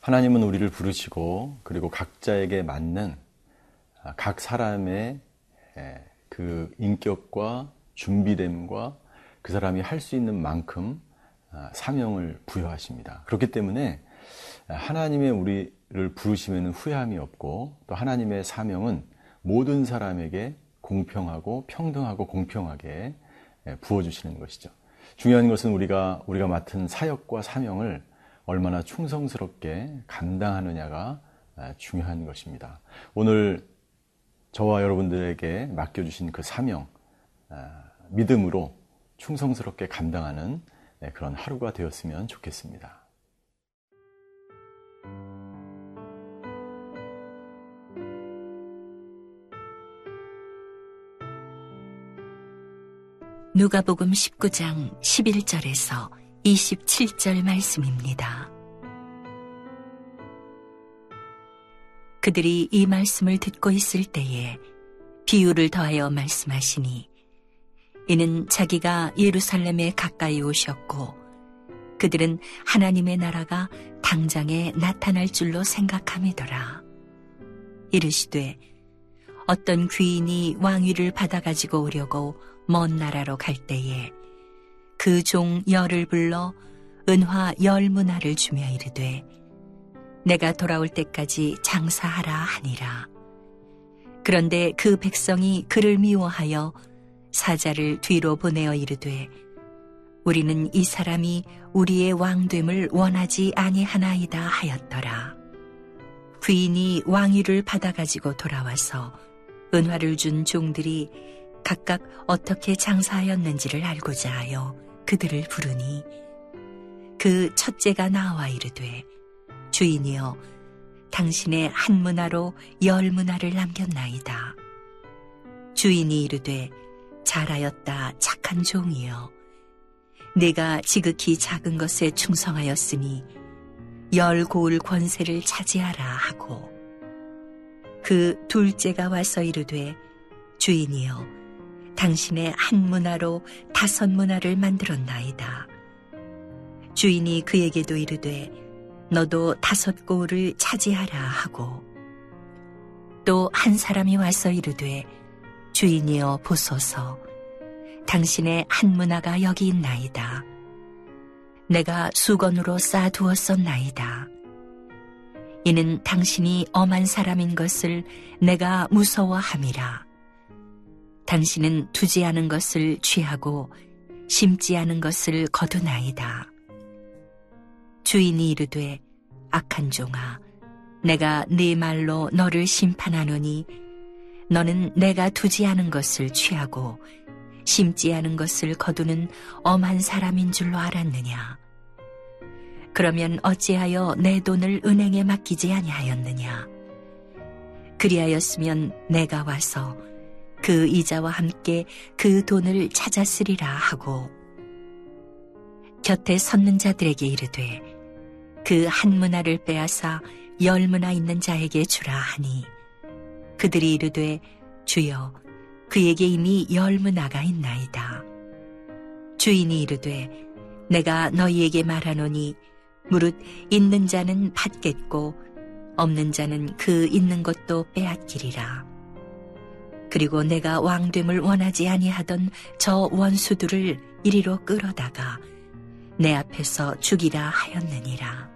하나님은 우리를 부르시고 그리고 각자에게 맞는 아, 각 사람의 그 인격과 준비됨과 그 사람이 할 수 있는 만큼 아, 사명을 부여하십니다. 그렇기 때문에 하나님의 우리를 부르시면 후회함이 없고 또 하나님의 사명은 모든 사람에게 공평하고 평등하고 공평하게 부어주시는 것이죠. 중요한 것은 우리가 우리가 맡은 사역과 사명을 얼마나 충성스럽게 감당하느냐가 아, 중요한 것입니다. 오늘 저와 여러분들에게 맡겨주신 그 사명, 아, 믿음으로 충성스럽게 감당하는 네, 그런 하루가 되었으면 좋겠습니다. 누가복음 19장 11절에서 27절 말씀입니다. 그들이 이 말씀을 듣고 있을 때에 비유를 더하여 말씀하시니 이는 자기가 예루살렘에 가까이 오셨고 그들은 하나님의 나라가 당장에 나타날 줄로 생각함이더라. 이르시되 어떤 귀인이 왕위를 받아가지고 오려고 먼 나라로 갈 때에 그 종 열을 불러 은화 열 문화를 주며 이르되 내가 돌아올 때까지 장사하라 하니라. 그런데 그 백성이 그를 미워하여 사자를 뒤로 보내어 이르되 우리는 이 사람이 우리의 왕됨을 원하지 아니하나이다 하였더라. 귀인이 왕위를 받아가지고 돌아와서 은화를 준 종들이 각각 어떻게 장사하였는지를 알고자 하여 그들을 부르니 그 첫째가 나와 이르되 주인이여 당신의 한 문화로 열 문화를 남겼나이다. 주인이 이르되 잘하였다 착한 종이여 내가 지극히 작은 것에 충성하였으니 열 고을 권세를 차지하라 하고 그 둘째가 와서 이르되 주인이여 당신의 한 문화로 다섯 문화를 만들었나이다. 주인이 그에게도 이르되 너도 다섯 고을을 차지하라 하고 또 한 사람이 와서 이르되 주인이여 보소서 당신의 한 문화가 여기 있나이다. 내가 수건으로 쌓아두었었나이다. 이는 당신이 엄한 사람인 것을 내가 무서워함이라. 당신은 두지 않은 것을 취하고 심지 않은 것을 거두나이다. 주인이 이르되 악한 종아 내가 네 말로 너를 심판하노니 너는 내가 두지 않은 것을 취하고 심지 않은 것을 거두는 엄한 사람인 줄로 알았느냐 그러면 어찌하여 내 돈을 은행에 맡기지 아니하였느냐 그리하였으면 내가 와서 그 이자와 함께 그 돈을 찾았으리라 하고 곁에 섰는 자들에게 이르되 그 한 문화를 빼앗아 열 문화 있는 자에게 주라 하니 그들이 이르되 주여 그에게 이미 열 문화가 있나이다. 주인이 이르되 내가 너희에게 말하노니 무릇 있는 자는 받겠고 없는 자는 그 있는 것도 빼앗기리라 그리고 내가 왕됨을 원하지 아니하던 저 원수들을 이리로 끌어다가 내 앞에서 죽이라 하였느니라.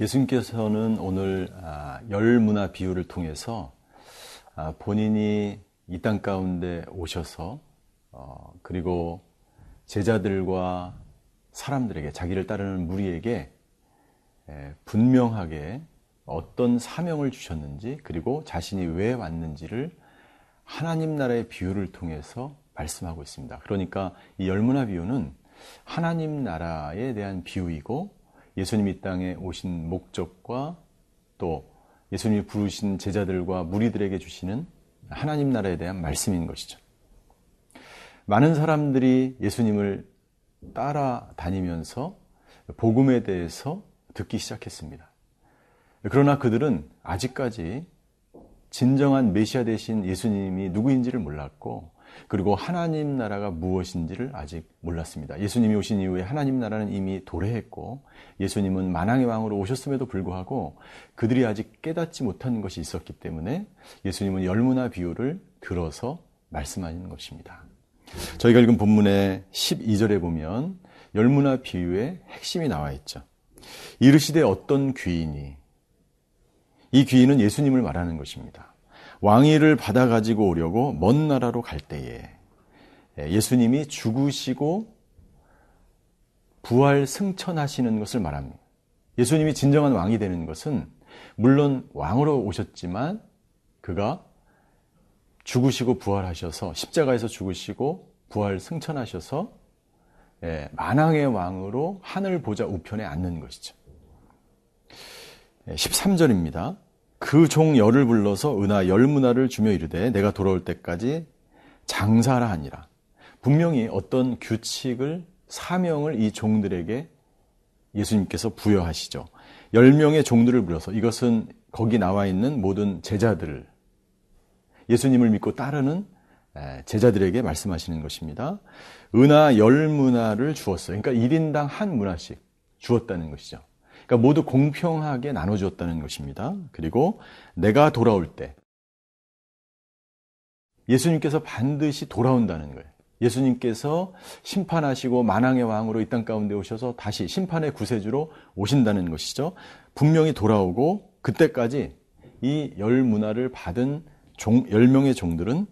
예수님께서는 오늘 아, 열 문화 비유를 통해서 아, 본인이 이 땅 가운데 오셔서 어, 그리고 제자들과 사람들에게 자기를 따르는 무리에게 분명하게 어떤 사명을 주셨는지 그리고 자신이 왜 왔는지를 하나님 나라의 비유를 통해서 말씀하고 있습니다. 그러니까 이 열문화 비유는 하나님 나라에 대한 비유이고 예수님 이 땅에 오신 목적과 또 예수님이 부르신 제자들과 무리들에게 주시는 하나님 나라에 대한 말씀인 것이죠. 많은 사람들이 예수님을 따라다니면서 복음에 대해서 듣기 시작했습니다. 그러나 그들은 아직까지 진정한 메시아 대신 예수님이 누구인지를 몰랐고 그리고 하나님 나라가 무엇인지를 아직 몰랐습니다. 예수님이 오신 이후에 하나님 나라는 이미 도래했고 예수님은 만왕의 왕으로 오셨음에도 불구하고 그들이 아직 깨닫지 못한 것이 있었기 때문에 예수님은 열무나 비유를 들어서 말씀하는 것입니다. 저희가 읽은 본문의 12절에 보면 열무나 비유의 핵심이 나와 있죠. 이르시되 어떤 귀인이 이 귀인은 예수님을 말하는 것입니다. 왕위를 받아 가지고 오려고 먼 나라로 갈 때에 예수님이 죽으시고 부활 승천하시는 것을 말합니다. 예수님이 진정한 왕이 되는 것은 물론 왕으로 오셨지만 그가 죽으시고 부활하셔서 십자가에서 죽으시고 부활 승천하셔서 만왕의 왕으로 하늘 보좌 우편에 앉는 것이죠. 13절입니다. 그 종 열을 불러서 은하 열 문화를 주며 이르되 내가 돌아올 때까지 장사라 하니라. 분명히 어떤 규칙을 사명을 이 종들에게 예수님께서 부여하시죠. 10명의 종들을 불러서 이것은 거기 나와 있는 모든 제자들을 예수님을 믿고 따르는 제자들에게 말씀하시는 것입니다. 은하 열 문화를 주었어요. 그러니까 1인당 한 문화씩 주었다는 것이죠. 그러니까 모두 공평하게 나눠주었다는 것입니다. 그리고 내가 돌아올 때 예수님께서 반드시 돌아온다는 거예요. 예수님께서 심판하시고 만왕의 왕으로 이 땅 가운데 오셔서 다시 심판의 구세주로 오신다는 것이죠. 분명히 돌아오고 그때까지 이 열 문화를 받은 종, 10명의 종들은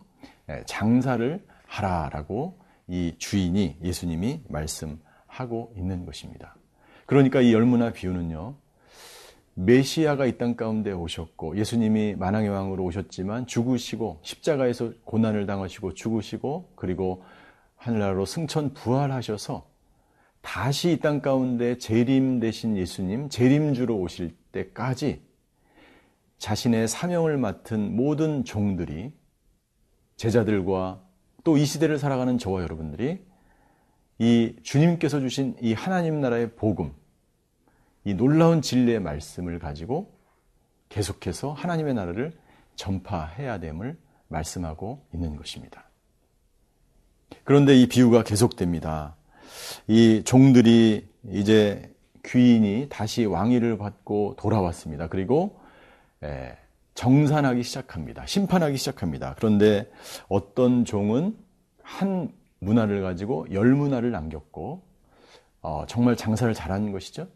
장사를 하라라고 이 주인이 예수님이 말씀하고 있는 것입니다. 그러니까 이 열무나 비유는요. 메시아가 이 땅 가운데 오셨고 예수님이 만왕의 왕으로 오셨지만 죽으시고 십자가에서 고난을 당하시고 죽으시고 그리고 하늘나라로 승천 부활하셔서 다시 이 땅 가운데 재림 되신 예수님 재림주로 오실 때까지 자신의 사명을 맡은 모든 종들이 제자들과 또 이 시대를 살아가는 저와 여러분들이 이 주님께서 주신 이 하나님 나라의 복음, 이 놀라운 진리의 말씀을 가지고 계속해서 하나님의 나라를 전파해야 됨을 말씀하고 있는 것입니다. 그런데 이 비유가 계속됩니다. 이 종들이 이제 귀인이 다시 왕위를 받고 돌아왔습니다. 그리고 정산하기 시작합니다. 심판하기 시작합니다. 그런데 어떤 종은 한 문화를 가지고 열 문화를 남겼고 어, 정말 장사를 잘한 것이죠.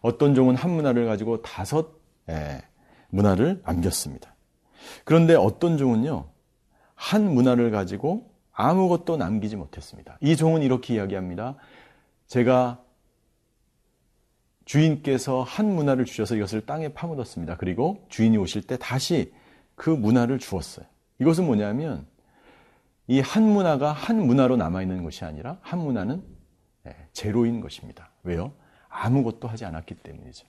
어떤 종은 한 문화를 가지고 다섯 예, 문화를 남겼습니다. 그런데 어떤 종은요, 한 문화를 가지고 아무것도 남기지 못했습니다. 이 종은 이렇게 이야기합니다. 제가 주인께서 한 문화를 주셔서 이것을 땅에 파묻었습니다. 그리고 주인이 오실 때 다시 그 문화를 주었어요. 이것은 뭐냐면 이 한 문화가 한 문화로 남아있는 것이 아니라 한 문화는 예, 제로인 것입니다. 왜요? 아무것도 하지 않았기 때문이죠.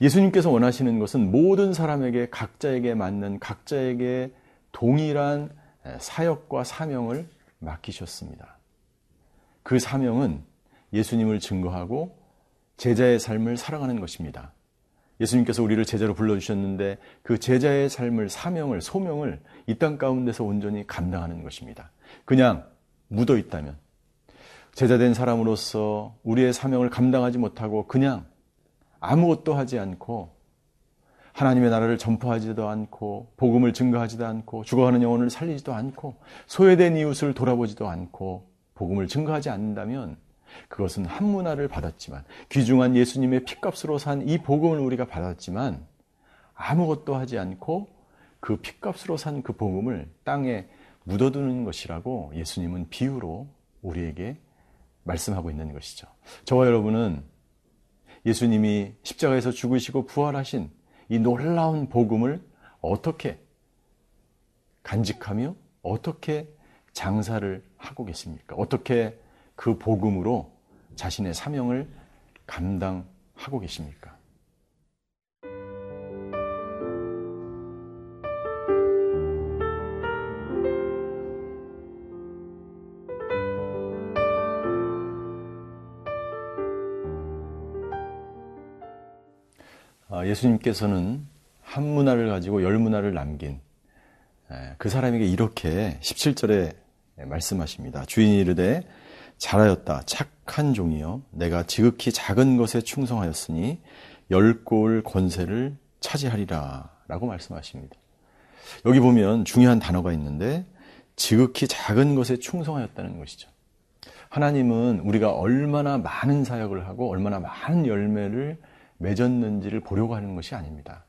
예수님께서 원하시는 것은 모든 사람에게 각자에게 맞는 각자에게 동일한 사역과 사명을 맡기셨습니다. 그 사명은 예수님을 증거하고 제자의 삶을 살아가는 것입니다. 예수님께서 우리를 제자로 불러주셨는데 그 제자의 삶을, 사명을, 소명을 이 땅 가운데서 온전히 감당하는 것입니다. 그냥 묻어 있다면, 제자된 사람으로서 우리의 사명을 감당하지 못하고 그냥 아무것도 하지 않고 하나님의 나라를 전파하지도 않고 복음을 증거하지도 않고 죽어가는 영혼을 살리지도 않고 소외된 이웃을 돌아보지도 않고 복음을 증거하지 않는다면 그것은 한 문화를 받았지만 귀중한 예수님의 피값으로 산 이 복음을 우리가 받았지만 아무것도 하지 않고 그 피값으로 산 그 복음을 땅에 묻어두는 것이라고 예수님은 비유로 우리에게 말씀하고 있는 것이죠. 저와 여러분은 예수님이 십자가에서 죽으시고 부활하신 이 놀라운 복음을 어떻게 간직하며 어떻게 장사를 하고 계십니까? 어떻게 그 복음으로 자신의 사명을 감당하고 계십니까? 예수님께서는 한 문화를 가지고 열 문화를 남긴 그 사람에게 이렇게 17절에 말씀하십니다. 주인이 이르되 잘하였다 착한 종이여 내가 지극히 작은 것에 충성하였으니 열 골 권세를 차지하리라 라고 말씀하십니다. 여기 보면 중요한 단어가 있는데 지극히 작은 것에 충성하였다는 것이죠. 하나님은 우리가 얼마나 많은 사역을 하고 얼마나 많은 열매를 맺었는지를 보려고 하는 것이 아닙니다.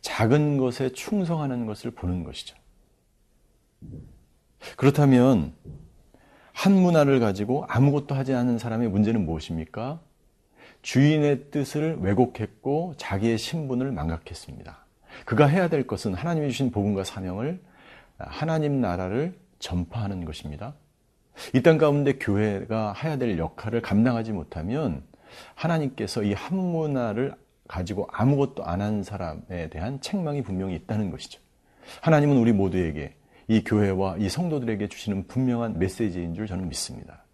작은 것에 충성하는 것을 보는 것이죠. 그렇다면 한 문화를 가지고 아무것도 하지 않은 사람의 문제는 무엇입니까? 주인의 뜻을 왜곡했고 자기의 신분을 망각했습니다. 그가 해야 될 것은 하나님이 주신 복음과 사명을 하나님 나라를 전파하는 것입니다. 이 땅 가운데 교회가 해야 될 역할을 감당하지 못하면 하나님께서 이 한 문화를 가지고 아무것도 안 한 사람에 대한 책망이 분명히 있다는 것이죠. 하나님은 우리 모두에게 이 교회와 이 성도들에게 주시는 분명한 메시지인 줄 저는 믿습니다.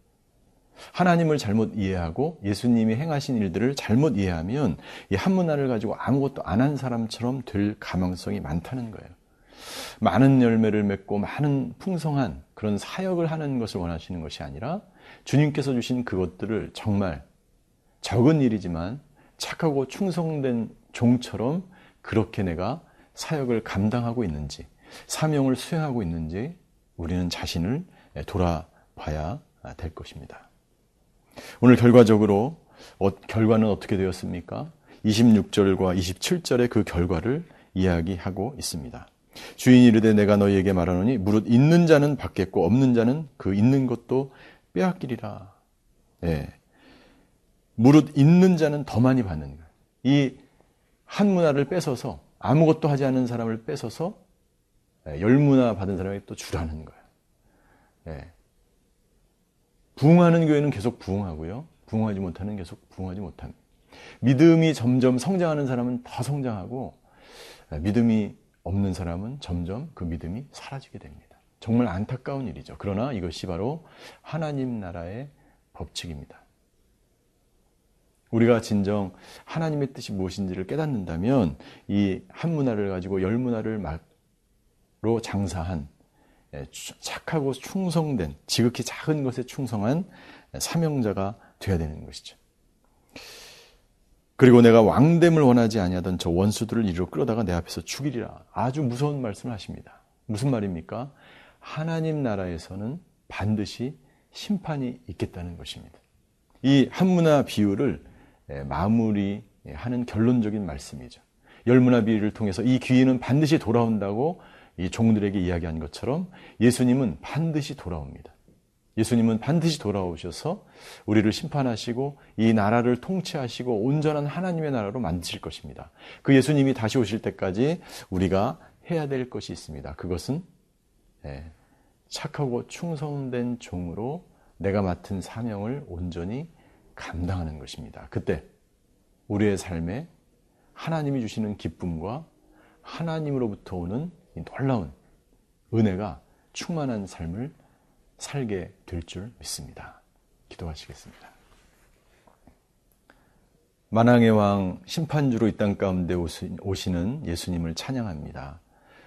하나님을 잘못 이해하고 예수님이 행하신 일들을 잘못 이해하면 이 한 문화를 가지고 아무것도 안 한 사람처럼 될 가능성이 많다는 거예요. 많은 열매를 맺고 많은 풍성한 그런 사역을 하는 것을 원하시는 것이 아니라 주님께서 주신 그것들을 정말 적은 일이지만 착하고 충성된 종처럼 그렇게 내가 사역을 감당하고 있는지 사명을 수행하고 있는지 우리는 자신을 돌아봐야 될 것입니다. 오늘 결과적으로 어, 결과는 어떻게 되었습니까? 26절과 27절의 그 결과를 이야기하고 있습니다. 주인이 이르되 내가 너희에게 말하노니 무릇 있는 자는 받겠고 없는 자는 그 있는 것도 빼앗기리라. 예. 무릇 있는 자는 더 많이 받는 거예요. 이 한 문화를 뺏어서 아무것도 하지 않은 사람을 뺏어서 예, 열 문화 받은 사람에게 또 주라는 거예요. 예. 부흥하는 교회는 계속 부흥하고요. 부흥하지 못하는 계속 부흥하지 못합니다. 믿음이 점점 성장하는 사람은 더 성장하고 예, 믿음이 없는 사람은 점점 그 믿음이 사라지게 됩니다. 정말 안타까운 일이죠. 그러나 이것이 바로 하나님 나라의 법칙입니다. 우리가 진정 하나님의 뜻이 무엇인지를 깨닫는다면 이 한 문화를 가지고 열 문화를 로 장사한 예, 착하고 충성된 지극히 작은 것에 충성한 사명자가 되어야 되는 것이죠. 그리고 내가 왕됨을 원하지 아니하던 저 원수들을 이리로 끌어다가 내 앞에서 죽이리라. 아주 무서운 말씀을 하십니다. 무슨 말입니까? 하나님 나라에서는 반드시 심판이 있겠다는 것입니다. 이 한문화 비유를 예, 마무리하는 결론적인 말씀이죠. 열문화 비유를 통해서 이 귀인은 반드시 돌아온다고 이 종들에게 이야기한 것처럼 예수님은 반드시 돌아옵니다. 예수님은 반드시 돌아오셔서 우리를 심판하시고 이 나라를 통치하시고 온전한 하나님의 나라로 만드실 것입니다. 그 예수님이 다시 오실 때까지 우리가 해야 될 것이 있습니다. 그것은 예, 착하고 충성된 종으로 내가 맡은 사명을 온전히 감당하는 것입니다. 그때 우리의 삶에 하나님이 주시는 기쁨과 하나님으로부터 오는 놀라운 은혜가 충만한 삶을 살게 될 줄 믿습니다. 기도하시겠습니다. 만왕의 왕 심판주로 이 땅 가운데 오시는 예수님을 찬양합니다.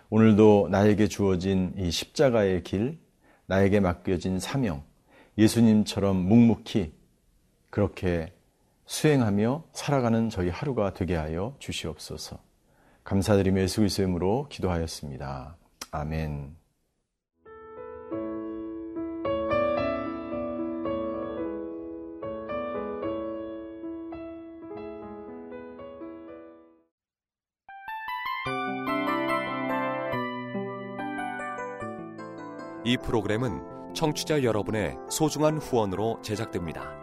오늘도 나에게 주어진 이 십자가의 길, 나에게 맡겨진 사명, 예수님처럼 묵묵히 그렇게 수행하며 살아가는 저희 하루가 되게 하여 주시옵소서. 감사드리며 예수 그리스도의 이름으로 기도하였습니다. 아멘. 이 프로그램은 청취자 여러분의 소중한 후원으로 제작됩니다.